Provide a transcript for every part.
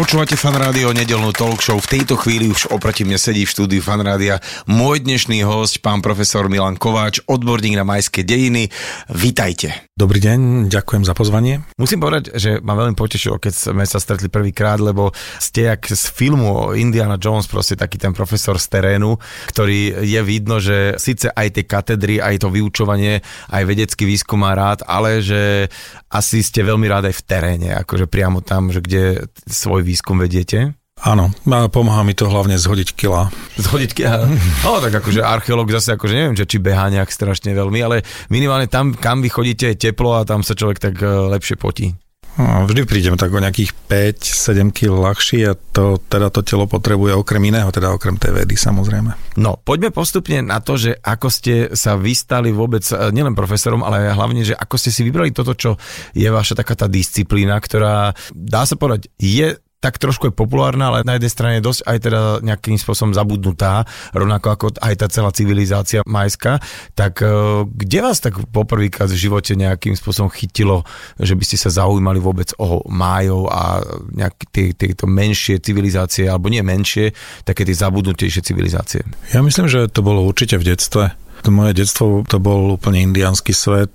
Počúvate fan rádio nedelnú talk show. V tejto chvíli už oproti mne sedí v štúdiu fan rádia môj dnešný host, pán profesor Milan Kováč, odborník na majské dejiny. Vítajte. Dobrý deň, ďakujem za pozvanie. Musím povedať, že ma veľmi potešilo, keď sme sa stretli prvýkrát, lebo ste jak z filmu o Indiana Jones, proste taký ten profesor z terénu, ktorý je vidno, že síce aj tie katedry, aj to vyučovanie, aj vedecký výskum má rád, ale že asi ste veľmi rád aj v teréne, akože priamo tam, že kde svoj výskum vediete. Áno, pomáha mi to hlavne zhodiť kila. Zhodiť kila. No tak akože archeológ zase akože neviem, že či behá nejak strašne veľmi, ale minimálne tam, kam vy chodíte, je teplo a tam sa človek tak eh, lepšie potí. No, vždy prídem tak o nejakých 5-7 kg ľahší a to teda to telo potrebuje okrem iného, teda okrem tej vedy samozrejme. No, poďme postupne na to, že ako ste sa vystali vôbec, eh, nielen profesorom, ale hlavne, že ako ste si vybrali toto, čo je vaša taká tá disciplína, ktorá, dá sa povedať, je tak trošku je populárna, ale na jednej strane je dosť aj teda nejakým spôsobom zabudnutá, rovnako ako aj tá celá civilizácia majská. Tak e, kde vás tak poprvýkrát v živote nejakým spôsobom chytilo, že by ste sa zaujímali vôbec o májov a nejaké tie, tieto menšie civilizácie, alebo nie menšie, také tie zabudnutejšie civilizácie? Ja myslím, že to bolo určite v detstve. To moje detstvo to bol úplne indiánsky svet.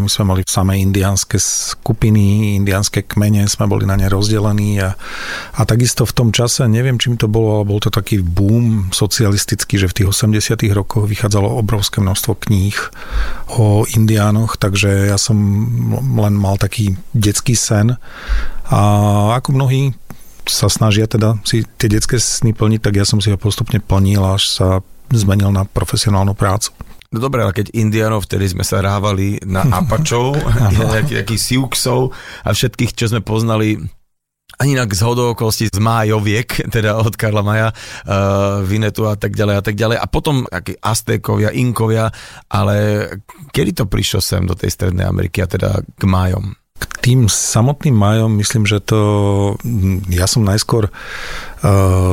My sme mali samé indiánske skupiny, indiánske kmene, sme boli na ne rozdelení a, a takisto v tom čase, neviem čím to bolo, ale bol to taký boom socialistický, že v tých 80 rokoch vychádzalo obrovské množstvo kníh o indiánoch, takže ja som len mal taký detský sen a ako mnohí sa snažia teda si tie detské sny plniť, tak ja som si ho postupne plnil, až sa zmenil na profesionálnu prácu. No dobre, ale keď Indianov, vtedy sme sa rávali na Apačov, nejakých Siuxov a všetkých, čo sme poznali ani inak z okolností z Májoviek, teda od Karla Maja, uh, Vinetu a tak ďalej a tak ďalej. A potom akí Aztékovia, Inkovia, ale kedy to prišlo sem do tej Strednej Ameriky a teda k Májom? K tým samotným majom myslím, že to ja som najskôr uh,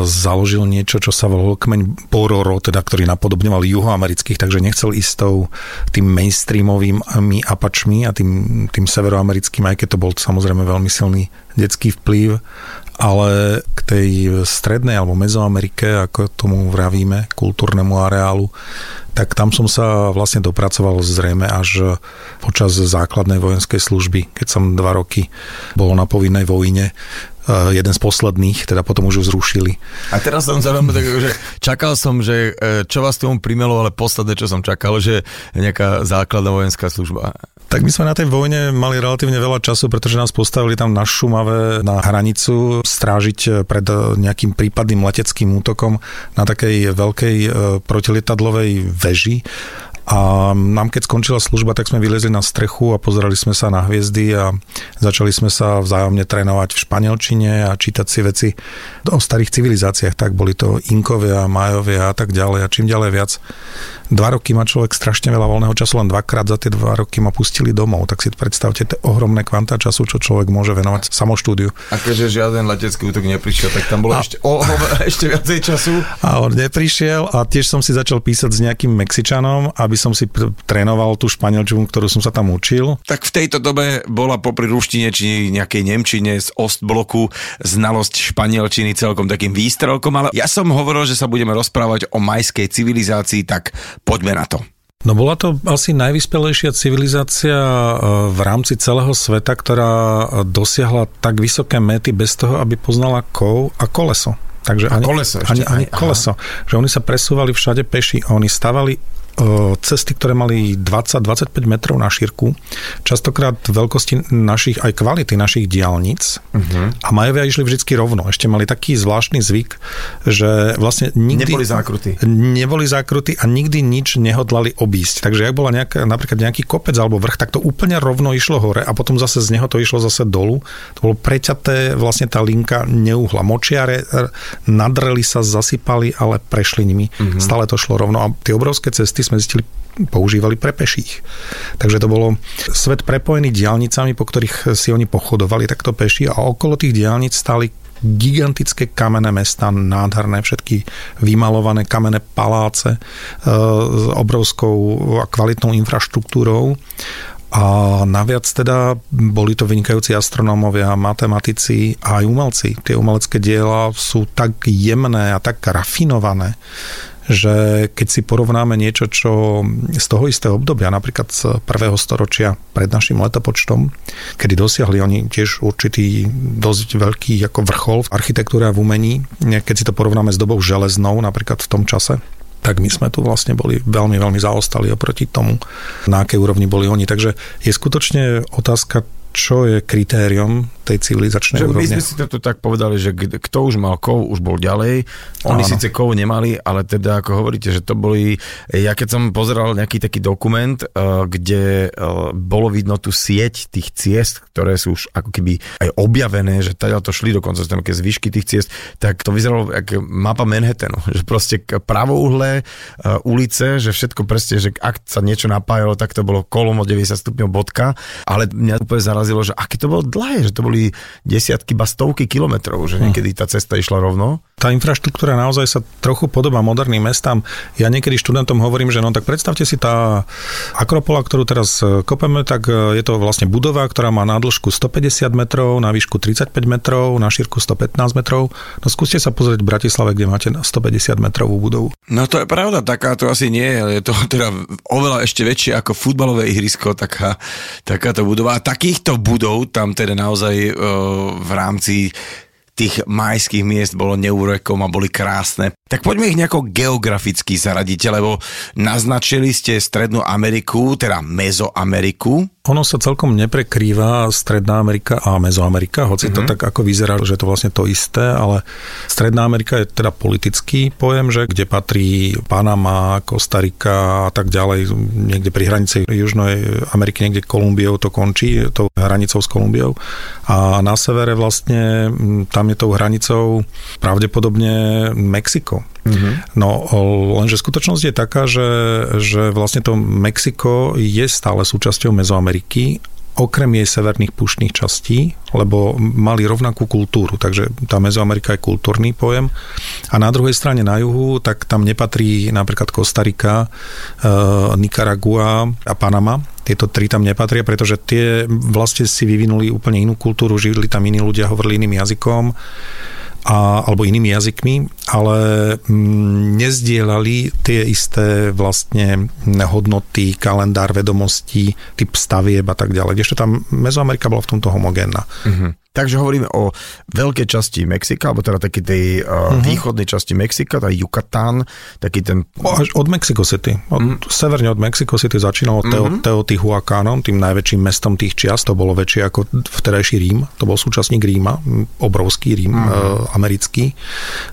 založil niečo, čo sa volalo kmeň Pororo, teda, ktorý napodobňoval juhoamerických, takže nechcel ísť tou tým mainstreamovými apačmi a tým, tým severoamerickým, aj keď to bol samozrejme veľmi silný detský vplyv, ale tej strednej alebo mezoamerike, ako tomu vravíme, kultúrnemu areálu, tak tam som sa vlastne dopracoval zrejme až počas základnej vojenskej služby, keď som dva roky bol na povinnej vojne Eh, jeden z posledných, teda potom už ju zrušili. A teraz som veľmi tak, že čakal som, že eh, čo vás tomu primelo, ale posledné, čo som čakal, že nejaká základná vojenská služba. Tak my sme na tej vojne mali relatívne veľa času, pretože nás postavili tam na Šumave na hranicu strážiť pred nejakým prípadným leteckým útokom na takej veľkej protilietadlovej veži a nám keď skončila služba, tak sme vylezli na strechu a pozerali sme sa na hviezdy a začali sme sa vzájomne trénovať v španielčine a čítať si veci o starých civilizáciách. Tak boli to Inkovia, Majovia a tak ďalej. A čím ďalej viac dva roky má človek strašne veľa voľného času, len dvakrát za tie dva roky ma pustili domov, tak si predstavte tie ohromné kvantá času, čo človek môže venovať samoštúdiu. A keďže žiaden letecký útok neprišiel, tak tam bolo a... ešte, o, o, ešte viacej času. A on neprišiel a tiež som si začal písať s nejakým Mexičanom, aby som si trénoval tú španielčinu, ktorú som sa tam učil. Tak v tejto dobe bola popri ruštine či nejakej nemčine z Ostbloku znalosť španielčiny celkom takým výstrelkom, ale ja som hovoril, že sa budeme rozprávať o majskej civilizácii, tak Poďme na to. No bola to asi najvyspelejšia civilizácia e, v rámci celého sveta, ktorá dosiahla tak vysoké mety bez toho, aby poznala kov a koleso. Takže a ani, koleso ešte, ani, ani koleso. Že oni sa presúvali všade peši. Oni stavali cesty, ktoré mali 20-25 metrov na šírku, častokrát veľkosti našich, aj kvality našich diálnic uh-huh. a Majovia išli vždy rovno. Ešte mali taký zvláštny zvyk, že vlastne nikdy... Neboli zákrutí. Neboli zákrutí a nikdy nič nehodlali obísť. Takže ak bola nejaká, napríklad nejaký kopec alebo vrch, tak to úplne rovno išlo hore a potom zase z neho to išlo zase dolu. To bolo preťaté, vlastne tá linka neuhla. Močiare nadreli sa, zasypali, ale prešli nimi. Uh-huh. Stále to šlo rovno a tie obrovské cesty sme zistili, používali pre peších. Takže to bolo svet prepojený diálnicami, po ktorých si oni pochodovali takto peši a okolo tých diálnic stáli gigantické kamenné mesta, nádherné, všetky vymalované kamenné paláce e, s obrovskou a kvalitnou infraštruktúrou. A naviac teda boli to vynikajúci astronómovia, matematici a aj umelci. Tie umelecké diela sú tak jemné a tak rafinované, že keď si porovnáme niečo, čo z toho istého obdobia, napríklad z prvého storočia pred našim letopočtom, kedy dosiahli oni tiež určitý dosť veľký ako vrchol v architektúre a v umení, keď si to porovnáme s dobou železnou, napríklad v tom čase, tak my sme tu vlastne boli veľmi, veľmi zaostali oproti tomu, na akej úrovni boli oni. Takže je skutočne otázka, čo je kritérium tej civilizačnej že úrovne. My sme si to tu tak povedali, že kto už mal kov, už bol ďalej. Oni Áno. síce kov nemali, ale teda ako hovoríte, že to boli... Ja keď som pozeral nejaký taký dokument, uh, kde uh, bolo vidno tú sieť tých ciest, ktoré sú už ako keby aj objavené, že teda to šli dokonca tam také zvyšky tých ciest, tak to vyzeralo ako mapa Manhattanu, že proste pravouhlé uh, ulice, že všetko presne, že ak sa niečo napájalo, tak to bolo kolom o 90 stupňov bodka, ale mňa úplne zarazilo, že aké to bolo dlhé, že to boli desiatky, ba stovky kilometrov, že hm. niekedy tá cesta išla rovno. Tá infraštruktúra naozaj sa trochu podobá moderným mestám. Ja niekedy študentom hovorím, že no tak predstavte si tá Akropola, ktorú teraz e, kopeme, tak e, je to vlastne budova, ktorá má na dĺžku 150 metrov, na výšku 35 metrov, na šírku 115 metrov. No skúste sa pozrieť v Bratislave, kde máte 150 metrovú budovu. No to je pravda, taká to asi nie je. Je to teda oveľa ešte väčšie ako futbalové ihrisko, taká, takáto budova. A takýchto budov tam teda naozaj v rámci tých majských miest bolo neúrekom a boli krásne. Tak poďme ich nejako geograficky zaradiť, lebo naznačili ste Strednú Ameriku, teda Mezoameriku. Ono sa celkom neprekrýva Stredná Amerika a Mezoamerika, hoci mm-hmm. to mhm. tak ako vyzerá, že je to vlastne to isté, ale Stredná Amerika je teda politický pojem, že kde patrí Panama, Kostarika a tak ďalej, niekde pri hranici Južnej Ameriky, niekde Kolumbiou to končí, tou hranicou s Kolumbiou. A na severe vlastne tam je tou hranicou pravdepodobne Mexiko. Mm-hmm. No lenže skutočnosť je taká, že, že vlastne to Mexiko je stále súčasťou Mezoameriky okrem jej severných puštných častí, lebo mali rovnakú kultúru, takže tá Mezoamerika je kultúrny pojem. A na druhej strane na juhu, tak tam nepatrí napríklad Kostarika, e, Nicaragua a Panama. Tieto tri tam nepatria, pretože tie vlastne si vyvinuli úplne inú kultúru, žili tam iní ľudia, hovorili iným jazykom a, alebo inými jazykmi, ale mm, nezdielali tie isté vlastne hodnoty, kalendár vedomostí, typ stavieb a tak ďalej. Ešte tam Mezoamerika bola v tomto homogénna. Mm-hmm. Takže hovoríme o veľkej časti Mexika, alebo teda taký tej uh, uh-huh. východnej časti Mexika, tá Yucatán, taký ten... Až od Mexico City. Od, uh-huh. Severne od Mexico City začínalo uh-huh. Teotihuacánom, tým najväčším mestom tých čiast. To bolo väčšie ako vtedajší Rím. To bol súčasník Ríma, obrovský Rím uh-huh. uh, americký.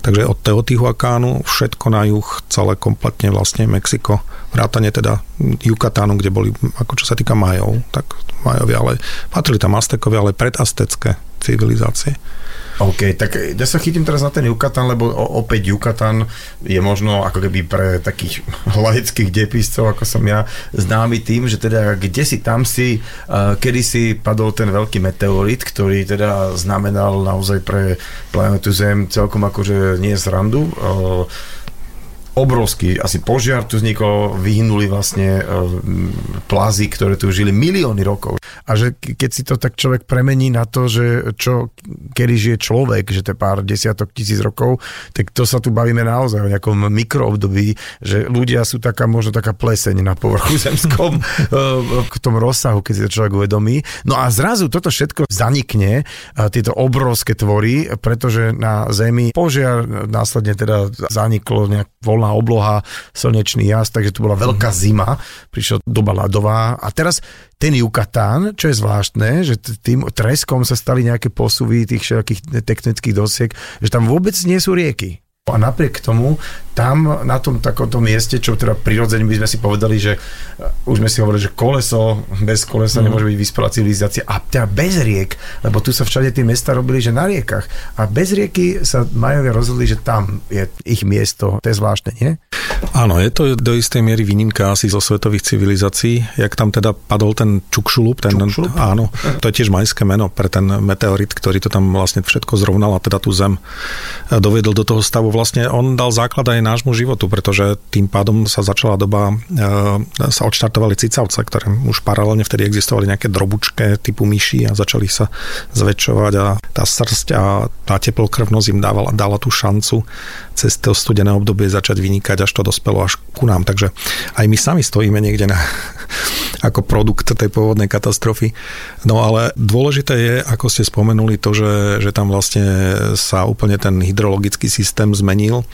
Takže od Teotihuacánu všetko na juh, celé kompletne vlastne Mexiko. Vrátane teda Yucatánu, kde boli, ako čo sa týka Majov, tak Majovia, ale patrili tam Aztekovia, ale predaztecké civilizácie. OK, tak ja sa chytím teraz na ten Yucatan, lebo opäť Yucatan je možno ako keby pre takých laických depiscov, ako som ja, známy tým, že teda kde si tam si, uh, kedy si padol ten veľký meteorit, ktorý teda znamenal naozaj pre planetu Zem celkom akože nie z randu. Uh, obrovský asi požiar tu vznikol, vyhnuli vlastne e, plazy, ktoré tu žili milióny rokov. A že keď si to tak človek premení na to, že čo, kedy žije človek, že to pár desiatok tisíc rokov, tak to sa tu bavíme naozaj o nejakom mikroobdobí, že ľudia sú taká, možno taká pleseň na povrchu zemskom e, v tom rozsahu, keď si to človek uvedomí. No a zrazu toto všetko zanikne, tieto obrovské tvory, pretože na Zemi požiar následne teda zaniklo nejak voľná obloha, slnečný jas, takže tu bola veľká mhm. zima, prišla doba ľadová a teraz ten Yucatán, čo je zvláštne, že tým treskom sa stali nejaké posuvy tých všetkých tektonických dosiek, že tam vôbec nie sú rieky. A napriek tomu, tam na tom takomto mieste, čo teda prirodzene by sme si povedali, že uh, už sme si hovorili, že koleso, bez kolesa mm. nemôže byť vyspelá civilizácia a teda bez riek, lebo tu sa všade tie mesta robili, že na riekach. A bez rieky sa majovia rozhodli, že tam je ich miesto. To je zvláštne, nie? Áno, je to do istej miery výnimka asi zo svetových civilizácií. Jak tam teda padol ten Čukšulup, ten, Čukšulup? áno, to je tiež majské meno pre ten meteorit, ktorý to tam vlastne všetko zrovnal a teda tú zem dovedol do toho stavu. Vlastne on dal základ aj nášmu životu, pretože tým pádom sa začala doba, e, sa odštartovali cicavce, ktoré už paralelne vtedy existovali nejaké drobučké typu myši a začali sa zväčšovať a tá srst a tá teplokrvnosť im dávala, dala tú šancu cez to studené obdobie začať vynikať, až to dospelo až ku nám. Takže aj my sami stojíme niekde na, ako produkt tej pôvodnej katastrofy. No ale dôležité je, ako ste spomenuli, to, že, že tam vlastne sa úplne ten hydrologický systém zmenil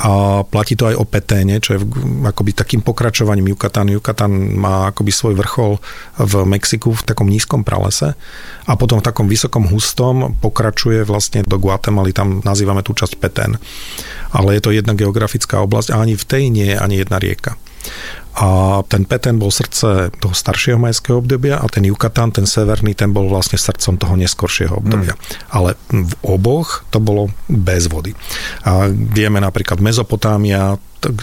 a platí to aj o peténe, čo je akoby takým pokračovaním Yucatán. Yucatán má akoby svoj vrchol v Mexiku v takom nízkom pralese a potom v takom vysokom hustom pokračuje vlastne do Guatemaly, tam nazývame tú časť Petén. Ale je to jedna geografická oblasť a ani v tej nie je ani jedna rieka. A ten Petén bol srdce toho staršieho majského obdobia a ten Yucatán, ten severný, ten bol vlastne srdcom toho neskoršieho obdobia. Mm. Ale v oboch to bolo bez vody. A vieme napríklad Mezopotámia,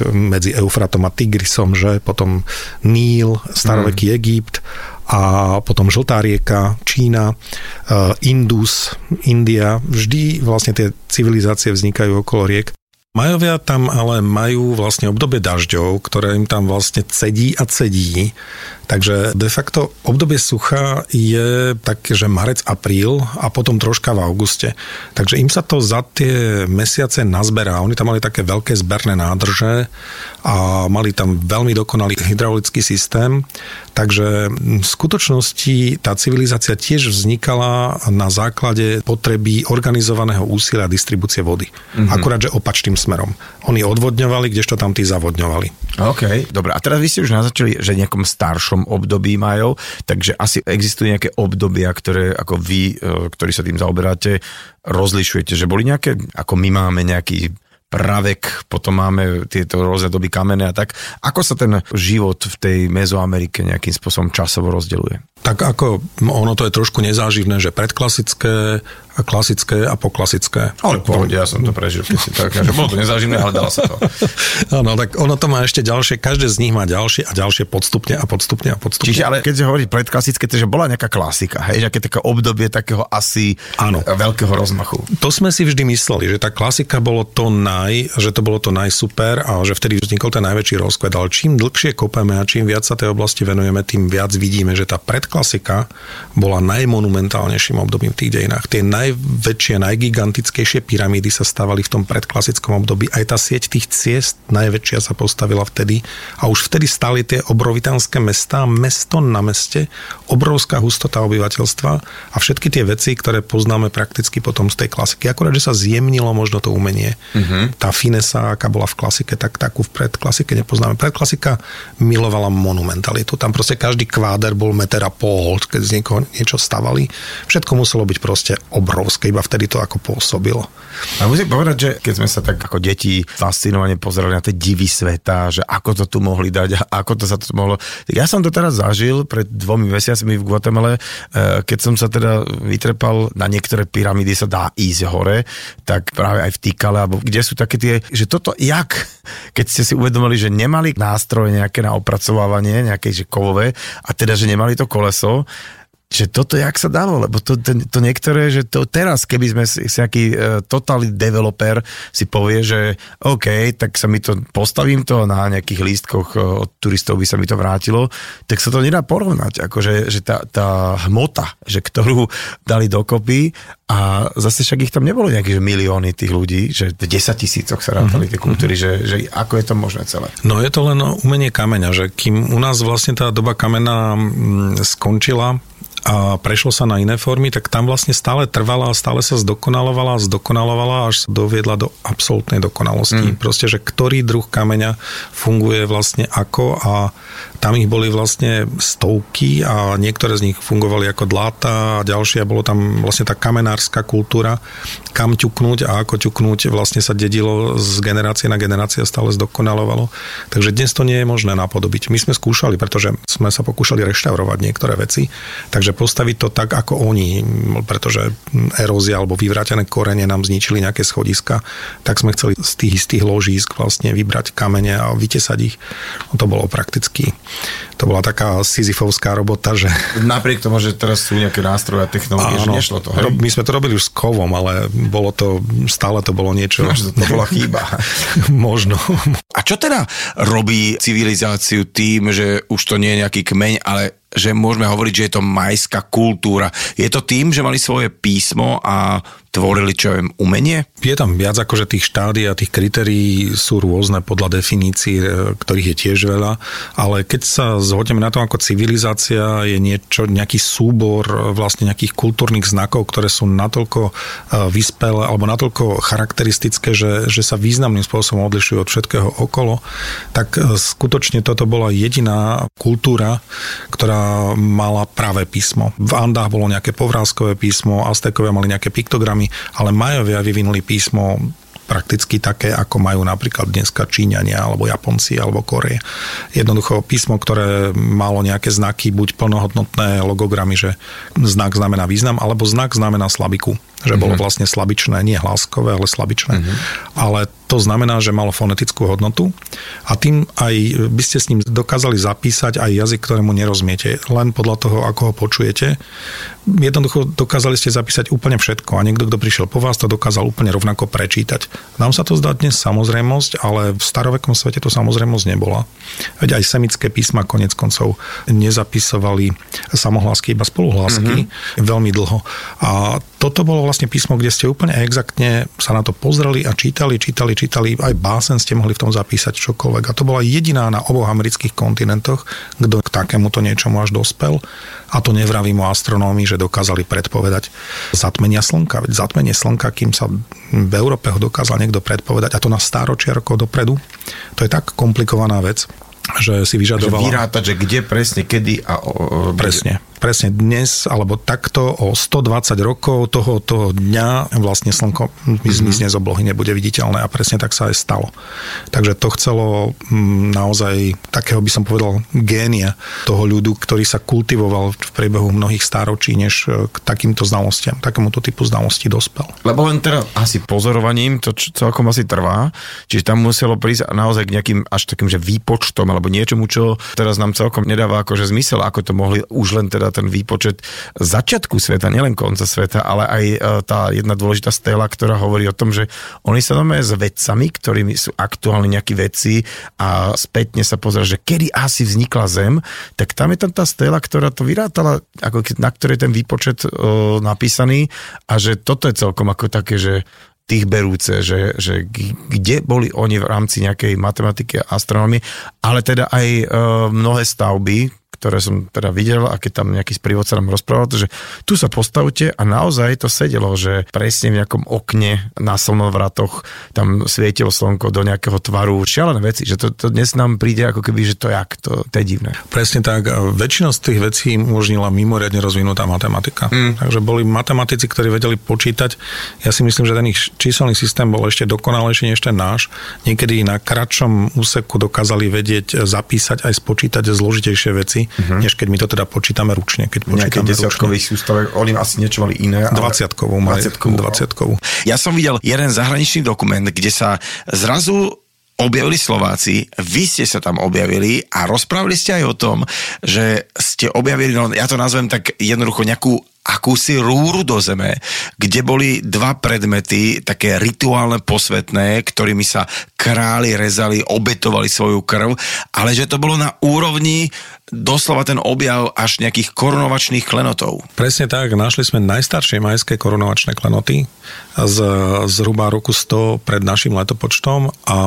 medzi Eufratom a Tigrisom, že potom Níl, staroveký mm. Egypt a potom Žltá rieka, Čína, eh, Indus, India. Vždy vlastne tie civilizácie vznikajú okolo riek. Majovia tam ale majú vlastne obdobie dažďov, ktoré im tam vlastne cedí a cedí Takže de facto obdobie sucha je tak, že marec, apríl a potom troška v auguste. Takže im sa to za tie mesiace nazberá. Oni tam mali také veľké zberné nádrže a mali tam veľmi dokonalý hydraulický systém. Takže v skutočnosti tá civilizácia tiež vznikala na základe potreby organizovaného úsilia a distribúcie vody. Mm-hmm. Akurát, že opačným smerom. Oni odvodňovali, kdežto tam tí zavodňovali. OK, dobre. A teraz vy ste už naznačili, že nejakom staršom období majú, takže asi existujú nejaké obdobia, ktoré ako vy, e, ktorí sa tým zaoberáte, rozlišujete, že boli nejaké, ako my máme nejaký pravek, potom máme tieto rôzne doby kamene a tak. Ako sa ten život v tej Mezoamerike nejakým spôsobom časovo rozdeľuje? Tak ako ono to je trošku nezáživné, že predklasické klasické a poklasické. Ale pohode, ja som to prežil, keď si tak, že bolo to nezáživné, ale dalo sa to. Áno, tak ono to má ešte ďalšie, každé z nich má ďalšie a ďalšie podstupne a podstupne a podstupne. Čiže ale keď hovorí predklasické, to že bola nejaká klasika, hej, že aké také obdobie takého asi Áno. veľkého rozmachu. To sme si vždy mysleli, že tá klasika bolo to naj, že to bolo to najsuper a že vtedy vznikol ten najväčší rozkvet, ale čím dlhšie kopeme a čím viac sa tej oblasti venujeme, tým viac vidíme, že tá predklasika bola najmonumentálnejším obdobím v tých dejinách. Tie naj najväčšie, najgigantickejšie pyramídy sa stavali v tom predklasickom období. Aj tá sieť tých ciest najväčšia sa postavila vtedy a už vtedy stali tie obrovitánske mestá, mesto na meste, obrovská hustota obyvateľstva a všetky tie veci, ktoré poznáme prakticky potom z tej klasiky. Akorát, že sa zjemnilo možno to umenie. Mm-hmm. Tá finesa, aká bola v klasike, tak takú v predklasike nepoznáme. Predklasika milovala monumentalitu. Tam proste každý kváder bol meter a pol, keď z niekoho niečo stavali. Všetko muselo byť proste obrovské obrovské, iba vtedy to ako pôsobilo. A musím povedať, že keď sme sa tak ako deti fascinovane pozerali na tie divy sveta, že ako to tu mohli dať a ako to sa to mohlo... Ja som to teraz zažil pred dvomi mesiacmi v Guatemala, eh, keď som sa teda vytrepal na niektoré pyramídy sa dá ísť hore, tak práve aj v Týkale, alebo kde sú také tie, že toto jak, keď ste si uvedomili, že nemali nástroje nejaké na opracovávanie, nejaké že kovové, a teda, že nemali to koleso, že toto jak sa dalo, lebo to, to, to niektoré, že to teraz, keby sme si, si nejaký uh, totálny developer si povie, že OK, tak sa mi to, postavím to na nejakých lístkoch uh, od turistov by sa mi to vrátilo, tak sa to nedá porovnať, akože že tá, tá hmota, že ktorú dali dokopy a zase však ich tam nebolo nejaké že milióny tých ľudí, že v 10 tisícoch sa rátali tie kultúry, mm-hmm. že, že ako je to možné celé? No je to len umenie kameňa, že kým u nás vlastne tá doba kamena mm, skončila, a prešlo sa na iné formy, tak tam vlastne stále trvala a stále sa zdokonalovala a zdokonalovala, až sa doviedla do absolútnej dokonalosti. Mm. Proste, že ktorý druh kameňa funguje vlastne ako a Tam ich boli vlastne stovky a niektoré z nich fungovali ako dláta a ďalšie. Bolo tam vlastne tá kamenárska kultúra, kam ťuknúť a ako ťuknúť vlastne sa dedilo z generácie na generácie a stále zdokonalovalo. Takže dnes to nie je možné napodobiť. My sme skúšali, pretože sme sa pokúšali reštaurovať niektoré veci, takže postaviť to tak, ako oni, pretože erózia alebo vyvrátené korene nám zničili nejaké schodiska, tak sme chceli z tých istých ložísk vlastne vybrať kamene a vytesať ich. No to bolo prakticky to bola taká sizifovská robota, že... Napriek tomu, že teraz sú nejaké nástroje a technológie, že nešlo to, hej? My sme to robili už s kovom, ale bolo to, stále to bolo niečo... Možno to bola chyba. Možno. A čo teda robí civilizáciu tým, že už to nie je nejaký kmeň, ale že môžeme hovoriť, že je to majská kultúra. Je to tým, že mali svoje písmo a tvorili, čo viem, umenie? Je tam viac ako, že tých štádí a tých kritérií sú rôzne podľa definícií, e, ktorých je tiež veľa, ale keď sa zhodneme na tom, ako civilizácia je niečo, nejaký súbor e, vlastne nejakých kultúrnych znakov, ktoré sú natoľko e, vyspelé alebo natoľko charakteristické, že, že sa významným spôsobom odlišujú od všetkého okolo, tak skutočne toto bola jediná kultúra, ktorá mala práve písmo. V Andách bolo nejaké povrázkové písmo, Aztekovia mali nejaké piktogramy, ale Majovia vyvinuli písmo prakticky také, ako majú napríklad dneska Číňania, alebo Japonci, alebo Koreje. Jednoducho písmo, ktoré malo nejaké znaky, buď plnohodnotné logogramy, že znak znamená význam, alebo znak znamená slabiku že mm-hmm. bolo mhm. vlastne slabičné, nie hláskové, ale slabičné. Mm-hmm. Ale to znamená, že malo fonetickú hodnotu a tým aj by ste s ním dokázali zapísať aj jazyk, ktorému nerozumiete, len podľa toho, ako ho počujete. Jednoducho dokázali ste zapísať úplne všetko a niekto, kto prišiel po vás, to dokázal úplne rovnako prečítať. Nám sa to zdá dnes samozrejmosť, ale v starovekom svete to samozrejmosť nebola. Veď aj semické písma konec koncov nezapisovali samohlásky, iba spoluhlásky mm-hmm. veľmi dlho. A toto bolo vlastne písmo, kde ste úplne exaktne sa na to pozreli a čítali, čítali, čítali, aj básen ste mohli v tom zapísať čokoľvek. A to bola jediná na oboch amerických kontinentoch, kto k takémuto niečomu až dospel. A to nevravím o astronómii, že dokázali predpovedať zatmenia slnka. Veď zatmenie slnka, kým sa v Európe ho dokázal niekto predpovedať, a to na stáročia rokov dopredu, to je tak komplikovaná vec, že si vyžadovala... Že vyrátať, že kde presne, kedy a... O, o, presne presne dnes, alebo takto o 120 rokov toho, toho dňa vlastne slnko mm-hmm. zmizne z oblohy, nebude viditeľné a presne tak sa aj stalo. Takže to chcelo mm, naozaj takého by som povedal génia toho ľudu, ktorý sa kultivoval v priebehu mnohých stáročí, než e, k takýmto znalostiam, takémuto typu znalostí dospel. Lebo len teda asi pozorovaním to celkom asi trvá, čiže tam muselo prísť naozaj k nejakým až takým, že výpočtom alebo niečomu, čo teraz nám celkom nedáva akože zmysel, ako to mohli už len teda teda ten výpočet začiatku sveta, nielen konca sveta, ale aj e, tá jedna dôležitá stela, ktorá hovorí o tom, že oni sa nové s vedcami, ktorými sú aktuálne nejakí vedci a spätne sa pozera, že kedy asi vznikla Zem, tak tam je tam tá stela, ktorá to vyrátala, ako na ktorej ten výpočet o, e, napísaný a že toto je celkom ako také, že tých berúce, že, že kde boli oni v rámci nejakej matematiky a astronómie, ale teda aj e, mnohé stavby, ktoré som teda videl a keď tam nejaký sprievodca nám rozprával, že tu sa postavte a naozaj to sedelo, že presne v nejakom okne na slnovratoch tam svietilo slnko do nejakého tvaru, šialené veci, že to, to dnes nám príde ako keby, že to jak, to, to je divné. Presne tak, väčšina z tých vecí umožnila mimoriadne rozvinutá matematika. Mm. Takže boli matematici, ktorí vedeli počítať. Ja si myslím, že ten ich číselný systém bol ešte dokonalejší než ten náš. Niekedy na kratšom úseku dokázali vedieť zapísať aj spočítať zložitejšie veci uh-huh. než keď my to teda počítame ručne. Keď Nejaké desiatkových sústavek, oni asi niečo mali iné. Ale... 20-kovú, 20 Ja som videl jeden zahraničný dokument, kde sa zrazu objavili Slováci, vy ste sa tam objavili a rozprávali ste aj o tom, že ste objavili, no ja to nazvem tak jednoducho nejakú akúsi rúru do zeme, kde boli dva predmety, také rituálne posvetné, ktorými sa králi rezali, obetovali svoju krv, ale že to bolo na úrovni doslova ten objav až nejakých korunovačných klenotov. Presne tak, našli sme najstaršie majské korunovačné klenoty z zhruba roku 100 pred našim letopočtom a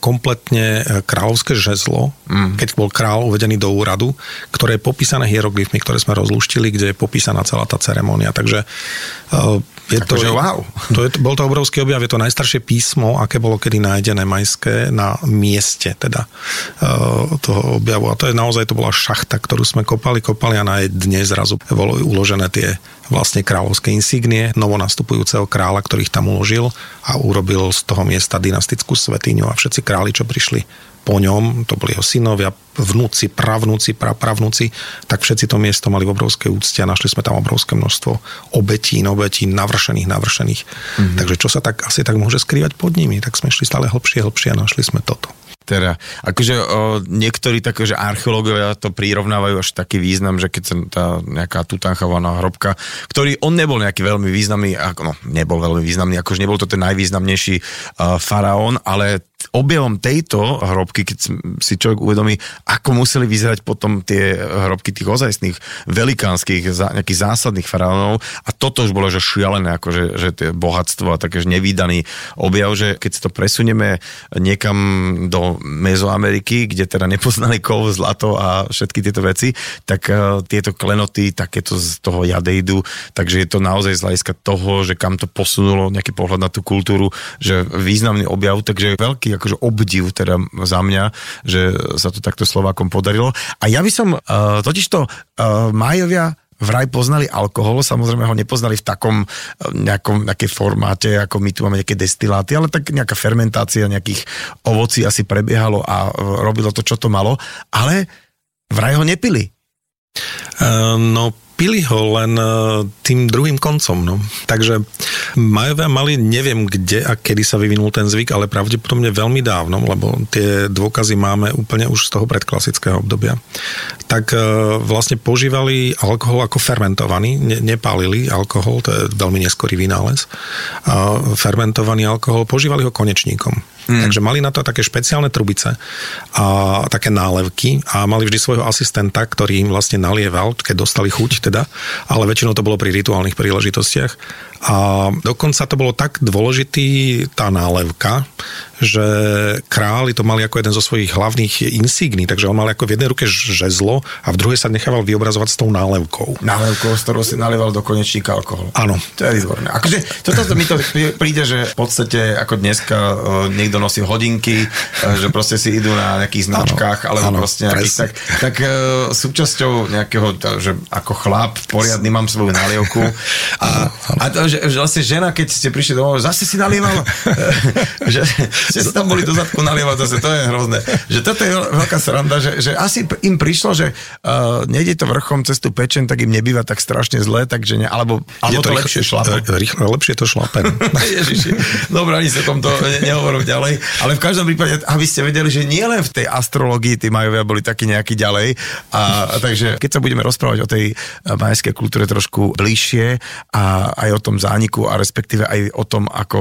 kompletne kráľovské žezlo, mm. keď bol král uvedený do úradu, ktoré je popísané hieroglyfmi, ktoré sme rozluštili, kde je popísaná celá tá ceremónia. Takže je to, Akože wow. To je, bol to obrovský objav, je to najstaršie písmo, aké bolo kedy nájdené majské na mieste teda uh, toho objavu. A to je naozaj, to bola šachta, ktorú sme kopali, kopali a na jej dne zrazu bolo uložené tie vlastne kráľovské insígnie novonastupujúceho kráľa, ktorých tam uložil a urobil z toho miesta dynastickú svetiňu a všetci králi, čo prišli po ňom, to boli jeho synovia, vnúci, pravnúci, prapravnúci, tak všetci to miesto mali v obrovskej úcte a našli sme tam obrovské množstvo obetín, obetín, navršených, navršených. Mm-hmm. Takže čo sa tak asi tak môže skrývať pod nimi, tak sme šli stále hlbšie, hlbšie a našli sme toto. Teda, akože o, niektorí také, že archeológovia to prirovnávajú až taký význam, že keď sa tá nejaká Tutanchamová hrobka, ktorý on nebol nejaký veľmi významný, ako, no, nebol veľmi významný, akože nebol to ten najvýznamnejší uh, faraón, ale objavom tejto hrobky, keď si človek uvedomí, ako museli vyzerať potom tie hrobky tých ozajstných, velikánskych, nejakých zásadných faraónov. A toto už bolo že šialené, akože že tie bohatstvo a také nevýdaný objav, že keď si to presunieme niekam do Mezoameriky, kde teda nepoznali kov, zlato a všetky tieto veci, tak uh, tieto klenoty, takéto z toho jadejdu, takže je to naozaj z hľadiska toho, že kam to posunulo nejaký pohľad na tú kultúru, že významný objav, takže veľký akože obdiv teda za mňa, že sa to takto Slovákom podarilo. A ja by som, uh, totižto uh, Majovia vraj poznali alkohol, samozrejme ho nepoznali v takom nejakom, nejakej formáte, ako my tu máme nejaké destiláty, ale tak nejaká fermentácia nejakých ovocí asi prebiehalo a robilo to, čo to malo, ale vraj ho nepili. Uh, no pili ho len e, tým druhým koncom. No. Takže Majovia mali, neviem kde a kedy sa vyvinul ten zvyk, ale pravdepodobne veľmi dávno, lebo tie dôkazy máme úplne už z toho predklasického obdobia. Tak e, vlastne používali alkohol ako fermentovaný, ne, nepálili alkohol, to je veľmi neskorý vynález. Fermentovaný alkohol, používali ho konečníkom. Hmm. Takže mali na to také špeciálne trubice a také nálevky a mali vždy svojho asistenta, ktorý im vlastne nalieval, keď dostali chuť teda, ale väčšinou to bolo pri rituálnych príležitostiach. A dokonca to bolo tak dôležitý tá nálevka, že králi to mali ako jeden zo svojich hlavných insígní, takže on mal ako v jednej ruke žezlo a v druhej sa nechával vyobrazovať s tou nálevkou. Nálevkou, s ktorou si nalieval do konečníka alkohol. Áno. To je výborné. Akože, toto mi to príde, že v podstate ako dneska uh, niekto nosí hodinky, uh, že proste si idú na nejakých značkách, alebo ano, proste nejakých, tak, tak uh, súčasťou nejakého, že ako chlap poriadny mám svoju nalievku a, a to, že, že vlastne žena, keď ste prišli domov, zase si nalieval, že ste si tam boli do zadku nalievať, zase to je hrozné. Že toto je veľká sranda, že, že asi im prišlo, že uh, nejde to vrchom cez tú pečen, tak im nebýva tak strašne zle, takže ne, alebo, alebo to, to lepšie šlape. Rýchlo, lepšie to šlape. Ježiši, dobre, ani sa tomto ne, nehovorím ďalej, ale v každom prípade, aby ste vedeli, že nie len v tej astrologii tí majovia boli takí nejakí ďalej, a, a takže keď sa budeme rozprávať o tej majskej kultúre trošku bližšie a aj o tom zániku a respektíve aj o tom, ako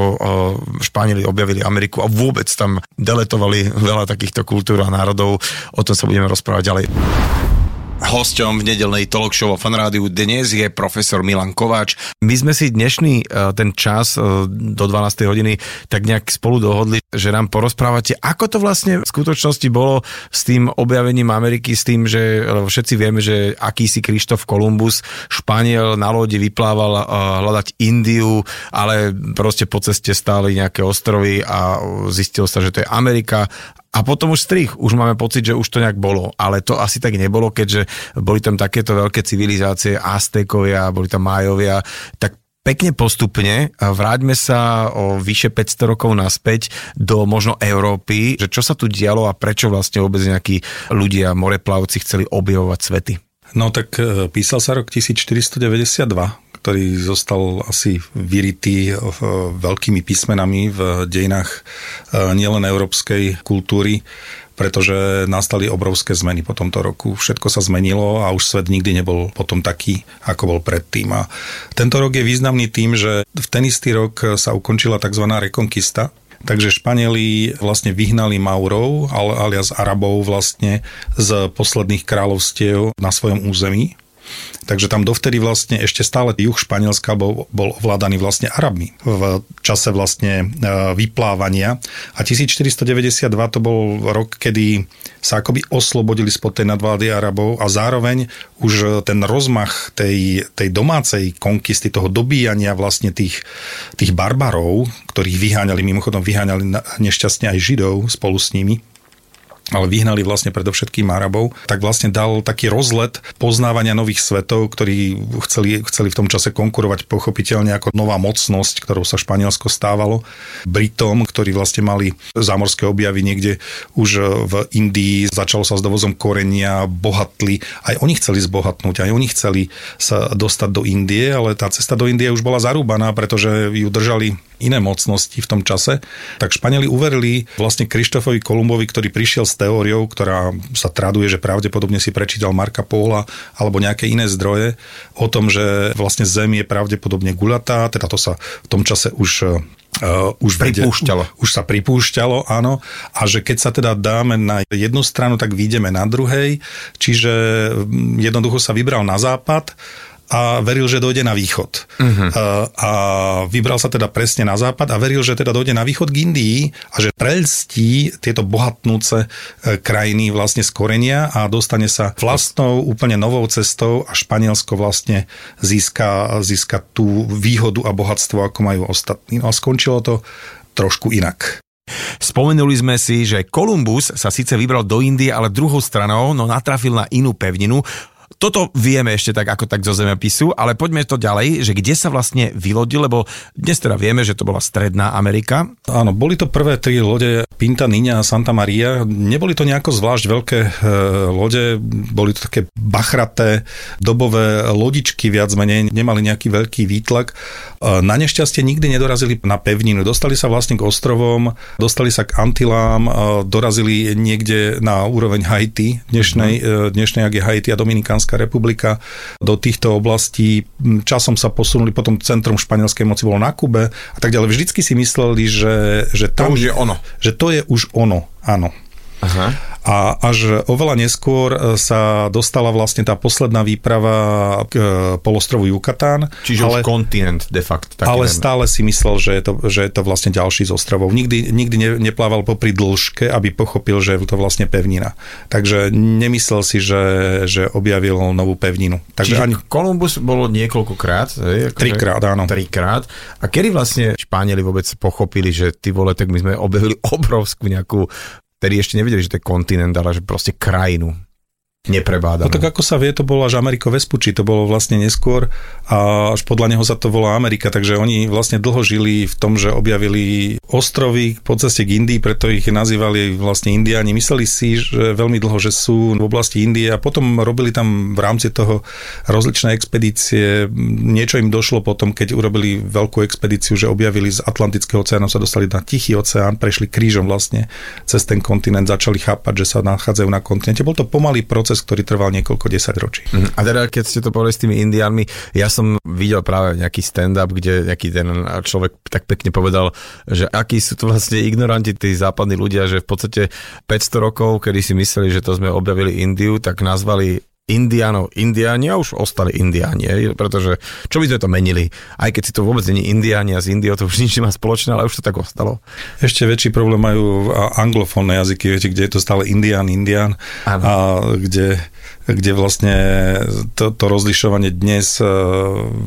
Španieli objavili Ameriku a vôbec tam deletovali veľa takýchto kultúr a národov. O tom sa budeme rozprávať ďalej. Hosťom v nedelnej talk show o fanrádiu dnes je profesor Milan Kováč. My sme si dnešný e, ten čas e, do 12. hodiny tak nejak spolu dohodli, že nám porozprávate, ako to vlastne v skutočnosti bolo s tým objavením Ameriky, s tým, že všetci vieme, že akýsi Krištof Kolumbus, Španiel na lodi vyplával e, hľadať Indiu, ale proste po ceste stáli nejaké ostrovy a zistilo sa, že to je Amerika a potom už strich, už máme pocit, že už to nejak bolo, ale to asi tak nebolo, keďže boli tam takéto veľké civilizácie, Aztékovia, boli tam Májovia, tak pekne postupne vráťme sa o vyše 500 rokov naspäť do možno Európy, že čo sa tu dialo a prečo vlastne vôbec nejakí ľudia, moreplavci chceli objavovať svety. No tak e, písal sa rok 1492, ktorý zostal asi vyritý veľkými písmenami v dejinách e, nielen európskej kultúry, pretože nastali obrovské zmeny po tomto roku. Všetko sa zmenilo a už svet nikdy nebol potom taký, ako bol predtým. A tento rok je významný tým, že v ten istý rok sa ukončila tzv. rekonkista, Takže Španieli vlastne vyhnali Maurov, alias Arabov vlastne z posledných kráľovstiev na svojom území Takže tam dovtedy vlastne ešte stále juh Španielska bol, bol ovládaný vlastne Arabmi v čase vlastne e, vyplávania. A 1492 to bol rok, kedy sa akoby oslobodili spod tej nadvlády Arabov a zároveň už ten rozmach tej, tej domácej konkisty, toho dobíjania vlastne tých, tých barbarov, ktorých vyháňali, mimochodom vyháňali nešťastne aj Židov spolu s nimi, ale vyhnali vlastne predovšetkým Arabov, tak vlastne dal taký rozlet poznávania nových svetov, ktorí chceli, chceli v tom čase konkurovať pochopiteľne ako nová mocnosť, ktorou sa Španielsko stávalo. Britom, ktorí vlastne mali zámorské objavy niekde už v Indii, začalo sa s dovozom korenia, bohatli, aj oni chceli zbohatnúť, aj oni chceli sa dostať do Indie, ale tá cesta do Indie už bola zarúbaná, pretože ju držali iné mocnosti v tom čase, tak Španieli uverili vlastne Krištofovi Kolumbovi, ktorý prišiel s teóriou, ktorá sa traduje, že pravdepodobne si prečítal Marka Póla alebo nejaké iné zdroje o tom, že vlastne Zem je pravdepodobne gulatá, teda to sa v tom čase už Uh, už pripúšťalo. Vede, už sa pripúšťalo, áno. A že keď sa teda dáme na jednu stranu, tak vyjdeme na druhej. Čiže jednoducho sa vybral na západ a veril, že dojde na východ. Uh-huh. A vybral sa teda presne na západ a veril, že teda dojde na východ k Indii a že prelstí tieto bohatnúce e, krajiny vlastne z korenia a dostane sa vlastnou úplne novou cestou a Španielsko vlastne získa, získa tú výhodu a bohatstvo, ako majú ostatní. No a skončilo to trošku inak. Spomenuli sme si, že Kolumbus sa síce vybral do Indie, ale druhou stranou no natrafil na inú pevninu, toto vieme ešte tak ako tak zo zemepisu, ale poďme to ďalej, že kde sa vlastne vylodil, lebo dnes teda vieme, že to bola Stredná Amerika. Áno, boli to prvé tri lode Pinta, Niña a Santa Maria. Neboli to nejako zvlášť veľké e, lode, boli to také bachraté, dobové lodičky viac menej, nemali nejaký veľký výtlak. E, na nešťastie nikdy nedorazili na pevninu. Dostali sa vlastne k ostrovom, dostali sa k Antilám, e, dorazili niekde na úroveň Haiti, dnešnej, mm. e, dnešnej ak je Haiti a Dominikánska Dominikánská republika do týchto oblastí. Časom sa posunuli, potom centrum španielskej moci bolo na Kube a tak ďalej. Vždycky si mysleli, že, že tam... To už je ono. Že to je už ono, áno. Aha. A až oveľa neskôr e, sa dostala vlastne tá posledná výprava k e, polostrovu Yucatán. Čiže ale, už kontinent de facto. ale neviem. stále si myslel, že je, to, že je to vlastne ďalší z ostrovov. Nikdy, nikdy ne, neplával popri dĺžke, aby pochopil, že je to vlastne pevnina. Takže nemyslel si, že, že objavil novú pevninu. Takže Čiže ani... Kolumbus bolo niekoľkokrát. Akože trikrát, áno. Trikrát. A kedy vlastne Španieli vôbec pochopili, že ty vole, tak my sme objavili obrovskú nejakú ktorí ešte nevedeli, že to je kontinent, ale že proste krajinu neprebádané. No tak ako sa vie, to bolo až Ameriko Vespucci, to bolo vlastne neskôr a až podľa neho sa to volá Amerika, takže oni vlastne dlho žili v tom, že objavili ostrovy po ceste k Indii, preto ich nazývali vlastne Indiáni. Mysleli si, že veľmi dlho, že sú v oblasti Indie a potom robili tam v rámci toho rozličné expedície. Niečo im došlo potom, keď urobili veľkú expedíciu, že objavili z Atlantického oceánu, sa dostali na Tichý oceán, prešli krížom vlastne cez ten kontinent, začali chápať, že sa nachádzajú na kontinente. Bol to pomalý proces proces, ktorý trval niekoľko desať ročí. Mhm. A teda, keď ste to povedali s tými indiánmi, ja som videl práve nejaký stand-up, kde nejaký ten človek tak pekne povedal, že akí sú to vlastne ignoranti tí západní ľudia, že v podstate 500 rokov, kedy si mysleli, že to sme objavili Indiu, tak nazvali Indiánov Indiáni a už ostali Indiáni, pretože čo by sme to menili? Aj keď si to vôbec není Indiáni a z Indiou to už nič nemá spoločné, ale už to tak ostalo. Ešte väčší problém majú anglofónne jazyky, viete, kde je to stále Indián, Indián a kde kde vlastne to, to rozlišovanie dnes e,